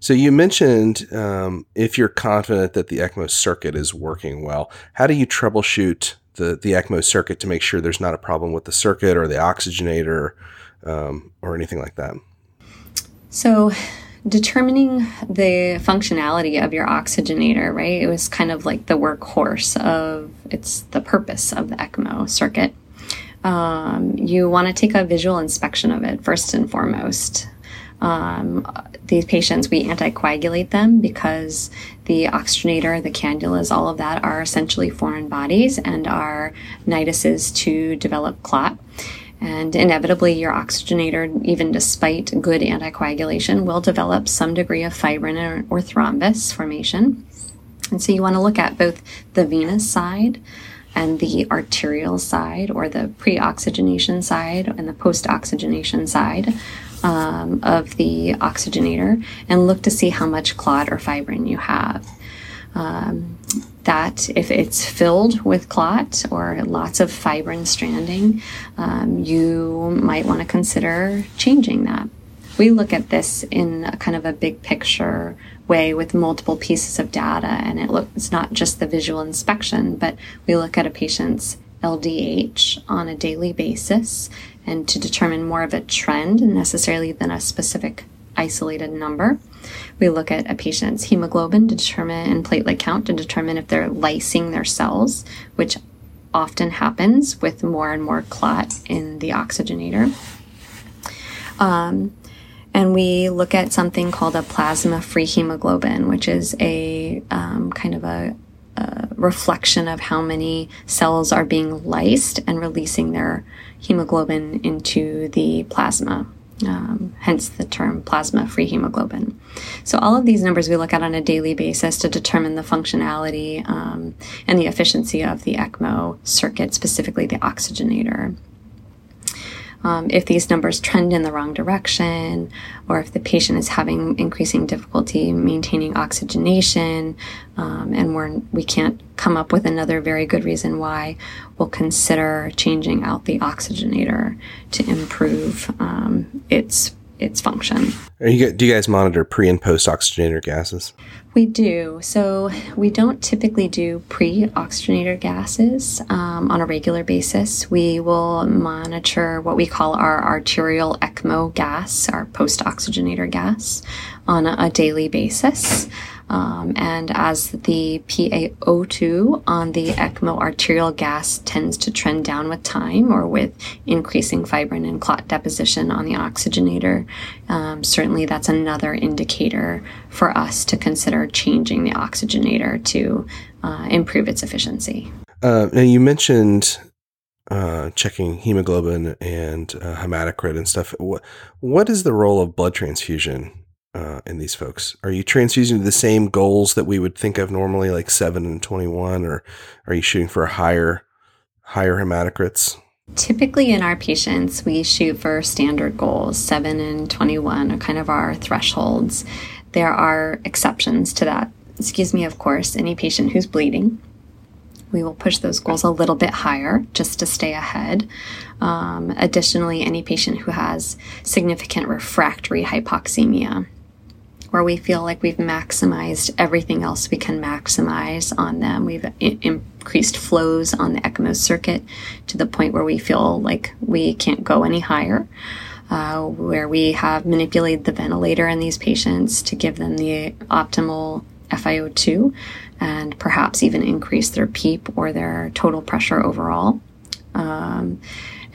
So you mentioned um, if you're confident that the ECMO circuit is working well, how do you troubleshoot the the ECMO circuit to make sure there's not a problem with the circuit or the oxygenator um, or anything like that? So determining the functionality of your oxygenator, right? It was kind of like the workhorse of it's the purpose of the ECMO circuit. Um, you want to take a visual inspection of it first and foremost. Um, these patients, we anticoagulate them because the oxygenator, the cannulas, all of that are essentially foreign bodies and are niduses to develop clot. And inevitably, your oxygenator, even despite good anticoagulation, will develop some degree of fibrin or, or thrombus formation. And so you want to look at both the venous side and the arterial side, or the pre oxygenation side and the post oxygenation side um, of the oxygenator, and look to see how much clot or fibrin you have. Um, that if it's filled with clot or lots of fibrin stranding, um, you might want to consider changing that. We look at this in a kind of a big picture way with multiple pieces of data, and it looks it's not just the visual inspection, but we look at a patient's LDH on a daily basis and to determine more of a trend necessarily than a specific isolated number. We look at a patient's hemoglobin to determine and platelet count to determine if they're lysing their cells, which often happens with more and more clot in the oxygenator. Um, and we look at something called a plasma free hemoglobin, which is a um, kind of a, a, reflection of how many cells are being lysed and releasing their hemoglobin into the plasma. Um, hence the term plasma free hemoglobin. So, all of these numbers we look at on a daily basis to determine the functionality um, and the efficiency of the ECMO circuit, specifically the oxygenator. Um, if these numbers trend in the wrong direction, or if the patient is having increasing difficulty maintaining oxygenation, um, and we're, we can't come up with another very good reason why, we'll consider changing out the oxygenator to improve um, its its function. You, do you guys monitor pre and post oxygenator gases? We do. So we don't typically do pre oxygenator gases um, on a regular basis. We will monitor what we call our arterial ECMO gas, our post oxygenator gas, on a, a daily basis. Um, and as the PaO2 on the ECMO arterial gas tends to trend down with time or with increasing fibrin and clot deposition on the oxygenator, um, certainly that's another indicator for us to consider changing the oxygenator to uh, improve its efficiency. Uh, now, you mentioned uh, checking hemoglobin and uh, hematocrit and stuff. What what is the role of blood transfusion uh, in these folks? Are you transfusing to the same goals that we would think of normally, like seven and twenty one, or are you shooting for higher higher hematocrits? Typically, in our patients, we shoot for standard goals. Seven and 21 are kind of our thresholds. There are exceptions to that. Excuse me, of course, any patient who's bleeding we will push those goals a little bit higher just to stay ahead. Um, additionally, any patient who has significant refractory hypoxemia, where we feel like we've maximized everything else we can maximize on them, we've increased flows on the ECMO circuit to the point where we feel like we can't go any higher. Uh, where we have manipulated the ventilator in these patients to give them the optimal FiO2 and perhaps even increase their PEEP or their total pressure overall. Um,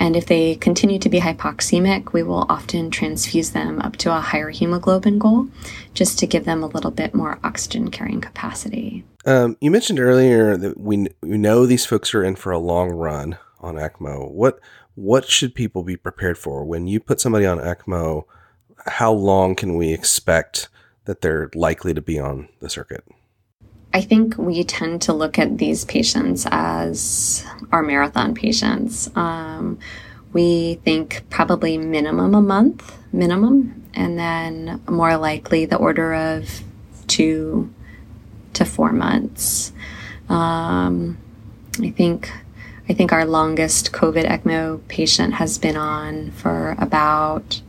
and if they continue to be hypoxemic, we will often transfuse them up to a higher hemoglobin goal just to give them a little bit more oxygen carrying capacity. Um, you mentioned earlier that we, we know these folks are in for a long run on ECMO. What what should people be prepared for when you put somebody on ECMO? How long can we expect that they're likely to be on the circuit? I think we tend to look at these patients as our marathon patients. Um, we think probably minimum a month, minimum, and then more likely the order of two to four months. Um, I think I think our longest COVID ECMO patient has been on for about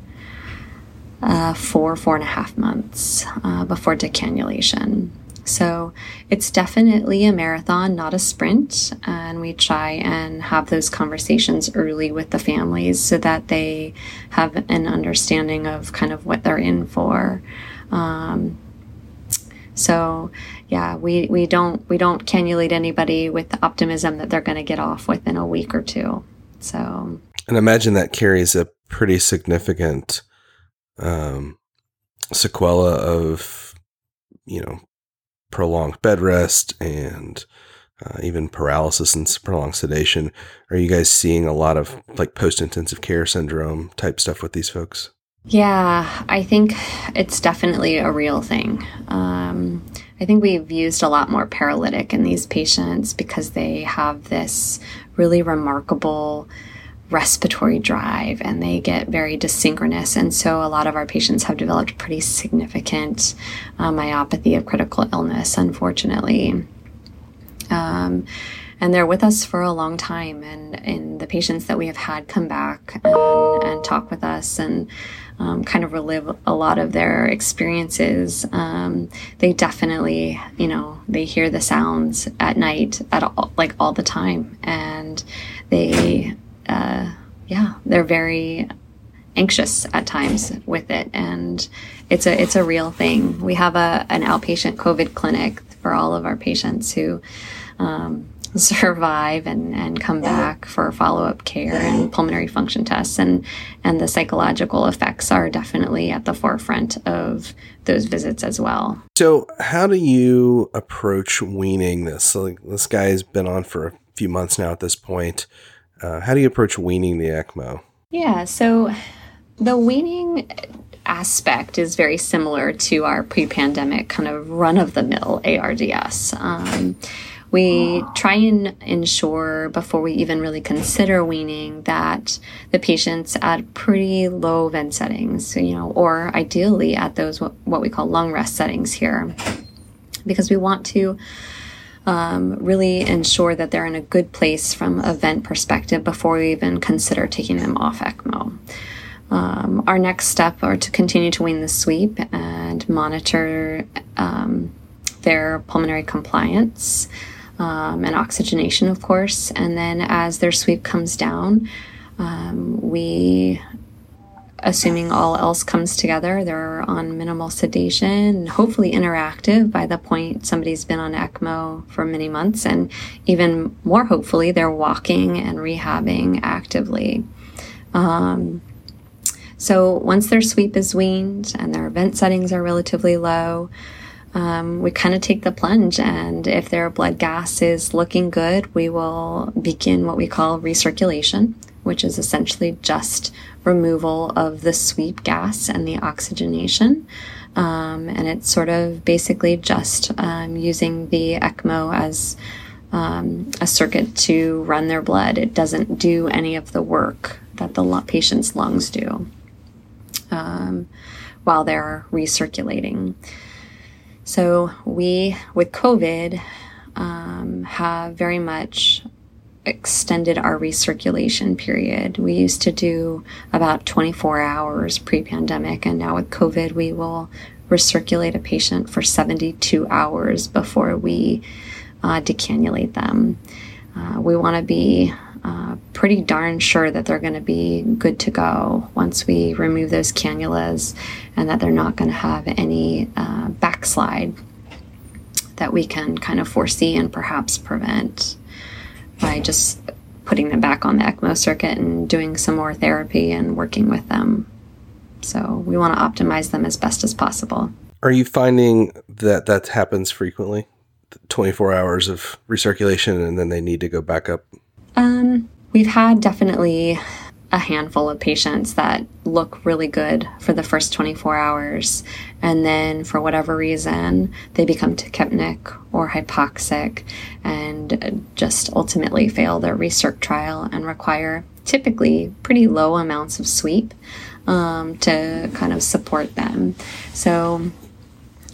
uh, four, four and a half months uh, before decannulation. So it's definitely a marathon, not a sprint. And we try and have those conversations early with the families so that they have an understanding of kind of what they're in for. Um, so yeah, we, we don't we don't cannulate anybody with the optimism that they're going to get off within a week or two. So and imagine that carries a pretty significant um, sequela of you know prolonged bed rest and uh, even paralysis and prolonged sedation. Are you guys seeing a lot of like post intensive care syndrome type stuff with these folks? Yeah, I think it's definitely a real thing. Um, I think we've used a lot more paralytic in these patients because they have this really remarkable respiratory drive and they get very dyssynchronous. And so a lot of our patients have developed pretty significant uh, myopathy of critical illness, unfortunately. Um, and they're with us for a long time. And, and the patients that we have had come back and, and talk with us and um, kind of relive a lot of their experiences, um, they definitely, you know, they hear the sounds at night at all, like all the time, and they uh, yeah, they're very anxious at times with it, and it's a it's a real thing. We have a an outpatient COVID clinic for all of our patients who. Um, survive and, and come back for follow-up care and pulmonary function tests and and the psychological effects are definitely at the forefront of those visits as well. So how do you approach weaning this? So like, this guy's been on for a few months now at this point. Uh, how do you approach weaning the ECMO? Yeah, so the weaning aspect is very similar to our pre pandemic kind of run of the mill ARDS. Um, we try and ensure before we even really consider weaning that the patient's at pretty low vent settings, you know, or ideally at those what, what we call lung rest settings here, because we want to um, really ensure that they're in a good place from a vent perspective before we even consider taking them off ECMO. Um, our next step are to continue to wean the sweep and monitor um, their pulmonary compliance um, and oxygenation, of course. And then as their sweep comes down, um, we assuming all else comes together, they're on minimal sedation, hopefully interactive by the point somebody's been on ECMO for many months, and even more hopefully, they're walking and rehabbing actively. Um, so once their sweep is weaned and their vent settings are relatively low, um, we kind of take the plunge. And if their blood gas is looking good, we will begin what we call recirculation, which is essentially just removal of the sweep gas and the oxygenation. Um, and it's sort of basically just um, using the ECMO as um, a circuit to run their blood. It doesn't do any of the work that the patient's lungs do um, while they're recirculating. So, we, with COVID, um, have very much extended our recirculation period. We used to do about 24 hours pre pandemic, and now with COVID, we will recirculate a patient for 72 hours before we uh, decannulate them. Uh, we want to be uh, pretty darn sure that they're going to be good to go once we remove those cannulas and that they're not going to have any uh, backslide that we can kind of foresee and perhaps prevent by just putting them back on the ECMO circuit and doing some more therapy and working with them. So we want to optimize them as best as possible. Are you finding that that happens frequently? 24 hours of recirculation and then they need to go back up? Um, we've had definitely a handful of patients that look really good for the first 24 hours. And then, for whatever reason, they become tachypneic or hypoxic and just ultimately fail their recirc trial and require typically pretty low amounts of sweep um, to kind of support them. So,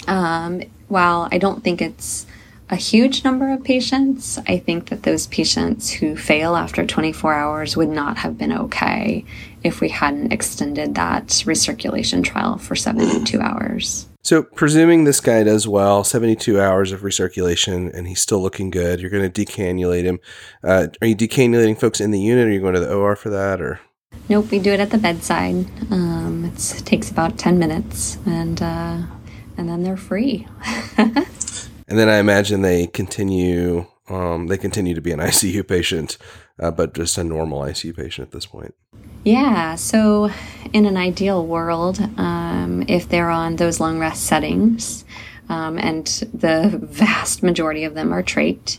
um, while I don't think it's a huge number of patients. I think that those patients who fail after 24 hours would not have been okay if we hadn't extended that recirculation trial for 72 hours. So, presuming this guy does well, 72 hours of recirculation, and he's still looking good, you're going to decannulate him. Uh, are you decannulating folks in the unit? Or are you going to the OR for that? Or Nope, we do it at the bedside. Um, it takes about 10 minutes, and, uh, and then they're free. and then I imagine they continue. Um, they continue to be an ICU patient, uh, but just a normal ICU patient at this point. Yeah. So, in an ideal world, um, if they're on those lung rest settings, um, and the vast majority of them are trach,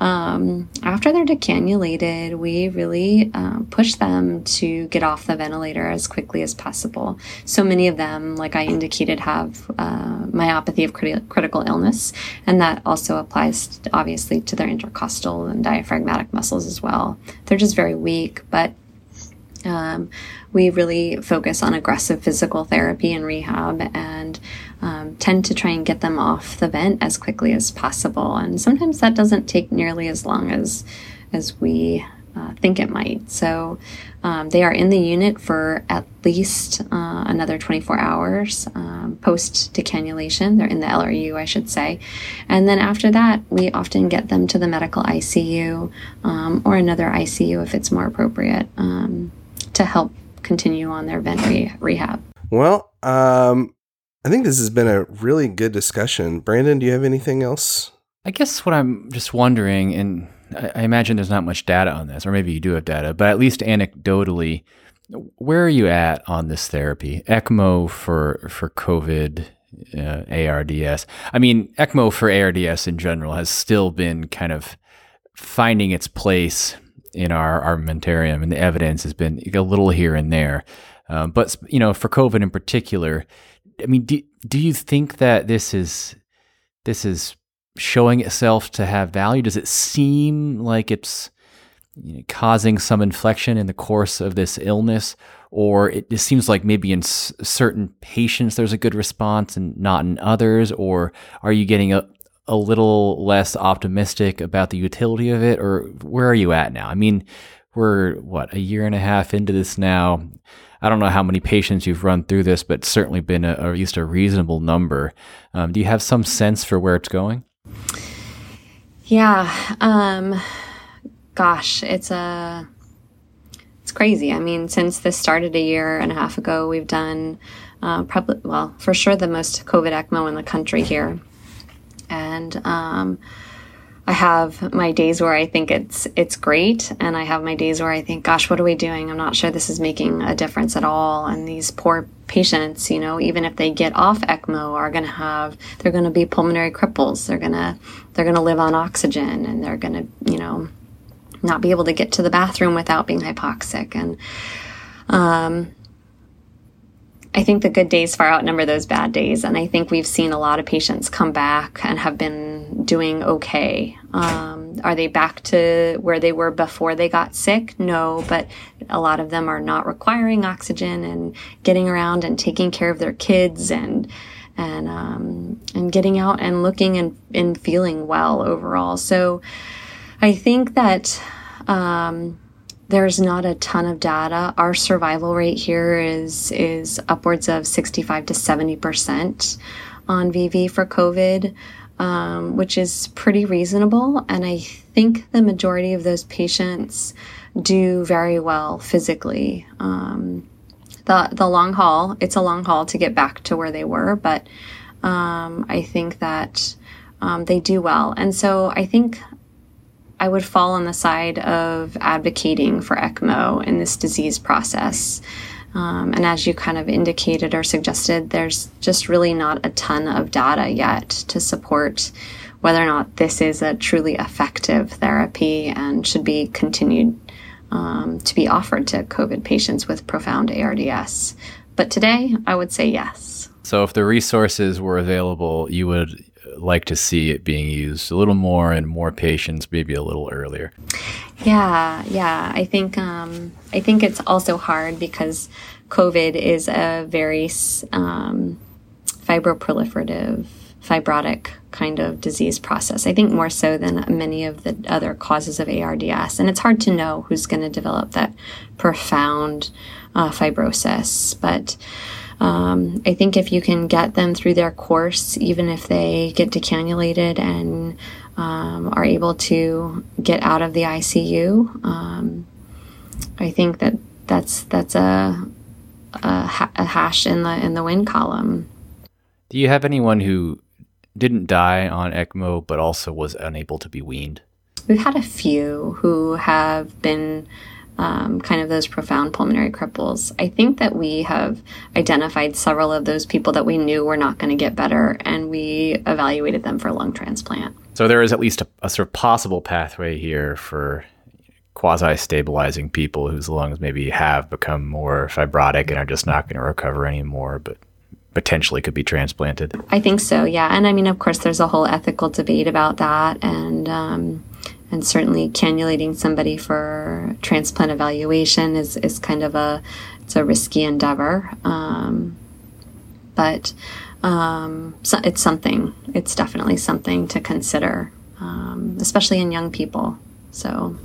um, after they're decannulated, we really um, push them to get off the ventilator as quickly as possible. So many of them, like I indicated, have uh, myopathy of criti- critical illness, and that also applies obviously to their intercostal and diaphragmatic muscles as well. They're just very weak, but um, we really focus on aggressive physical therapy and rehab and um, tend to try and get them off the vent as quickly as possible. And sometimes that doesn't take nearly as long as as we uh, think it might. So um, they are in the unit for at least uh, another 24 hours um, post decannulation. They're in the LRU, I should say. And then after that, we often get them to the medical ICU um, or another ICU if it's more appropriate um, to help continue on their vent re- rehab. Well, um, I think this has been a really good discussion. Brandon, do you have anything else? I guess what I'm just wondering, and I imagine there's not much data on this, or maybe you do have data, but at least anecdotally, where are you at on this therapy? ECMO for for COVID, uh, ARDS. I mean, ECMO for ARDS in general has still been kind of finding its place in our armamentarium, and the evidence has been a little here and there. Um, but you know, for COVID in particular, I mean, do, do you think that this is this is showing itself to have value? Does it seem like it's you know, causing some inflection in the course of this illness, or it, it seems like maybe in s- certain patients there's a good response and not in others, or are you getting a a little less optimistic about the utility of it, or where are you at now? I mean, we're what a year and a half into this now. I don't know how many patients you've run through this, but certainly been a, at least a reasonable number. Um, do you have some sense for where it's going? Yeah. Um, gosh, it's a it's crazy. I mean, since this started a year and a half ago, we've done uh, probably well for sure the most COVID ECMO in the country here, and um, I have my days where I think it's it's great, and I have my days where I think, gosh, what are we doing? I'm not sure this is making a difference at all. And these poor patients, you know, even if they get off ECMO, are going to have they're going to be pulmonary cripples. They're gonna they're gonna live on oxygen, and they're going to you know not be able to get to the bathroom without being hypoxic. And um, I think the good days far outnumber those bad days. And I think we've seen a lot of patients come back and have been doing okay. Um, are they back to where they were before they got sick? No, but a lot of them are not requiring oxygen and getting around and taking care of their kids and and um, and getting out and looking and, and feeling well overall. So I think that um, there's not a ton of data. Our survival rate here is is upwards of 65 to 70 percent on VV for COVID, um, which is pretty reasonable. And I think the majority of those patients do very well physically. Um, the the long haul, it's a long haul to get back to where they were, but um, I think that um, they do well. And so I think I would fall on the side of advocating for ECMO in this disease process. Um, and as you kind of indicated or suggested, there's just really not a ton of data yet to support whether or not this is a truly effective therapy and should be continued um, to be offered to COVID patients with profound ARDS. But today, I would say yes. So, if the resources were available, you would like to see it being used a little more and more patients, maybe a little earlier. Yeah, yeah. I think um, I think it's also hard because COVID is a very um, fibroproliferative, fibrotic kind of disease process. I think more so than many of the other causes of ARDS, and it's hard to know who's going to develop that profound uh, fibrosis, but. Um, I think if you can get them through their course, even if they get decannulated and um, are able to get out of the ICU, um, I think that that's that's a, a, ha- a hash in the in the win column. Do you have anyone who didn't die on ECMO but also was unable to be weaned? We've had a few who have been um, kind of those profound pulmonary cripples. I think that we have identified several of those people that we knew were not going to get better, and we evaluated them for lung transplant. So there is at least a, a sort of possible pathway here for quasi stabilizing people whose lungs maybe have become more fibrotic and are just not going to recover anymore, but potentially could be transplanted. I think so, yeah. And I mean, of course, there's a whole ethical debate about that. And, um, and certainly cannulating somebody for transplant evaluation is, is kind of a it's a risky endeavor. Um, but um, so it's something it's definitely something to consider um, especially in young people. So.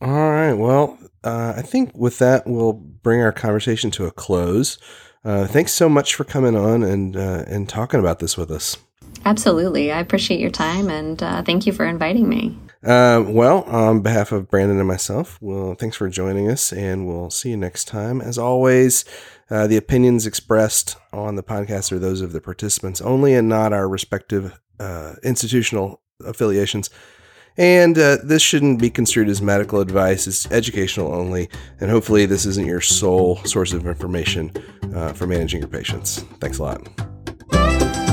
All right. Well uh, i think with that we'll bring our conversation to a close. Uh, thanks so much for coming on and uh, and talking about this with us. Absolutely. I appreciate your time and uh, thank you for inviting me uh, well, on behalf of Brandon and myself, well, thanks for joining us, and we'll see you next time. As always, uh, the opinions expressed on the podcast are those of the participants only, and not our respective uh, institutional affiliations. And uh, this shouldn't be construed as medical advice; it's educational only. And hopefully, this isn't your sole source of information uh, for managing your patients. Thanks a lot.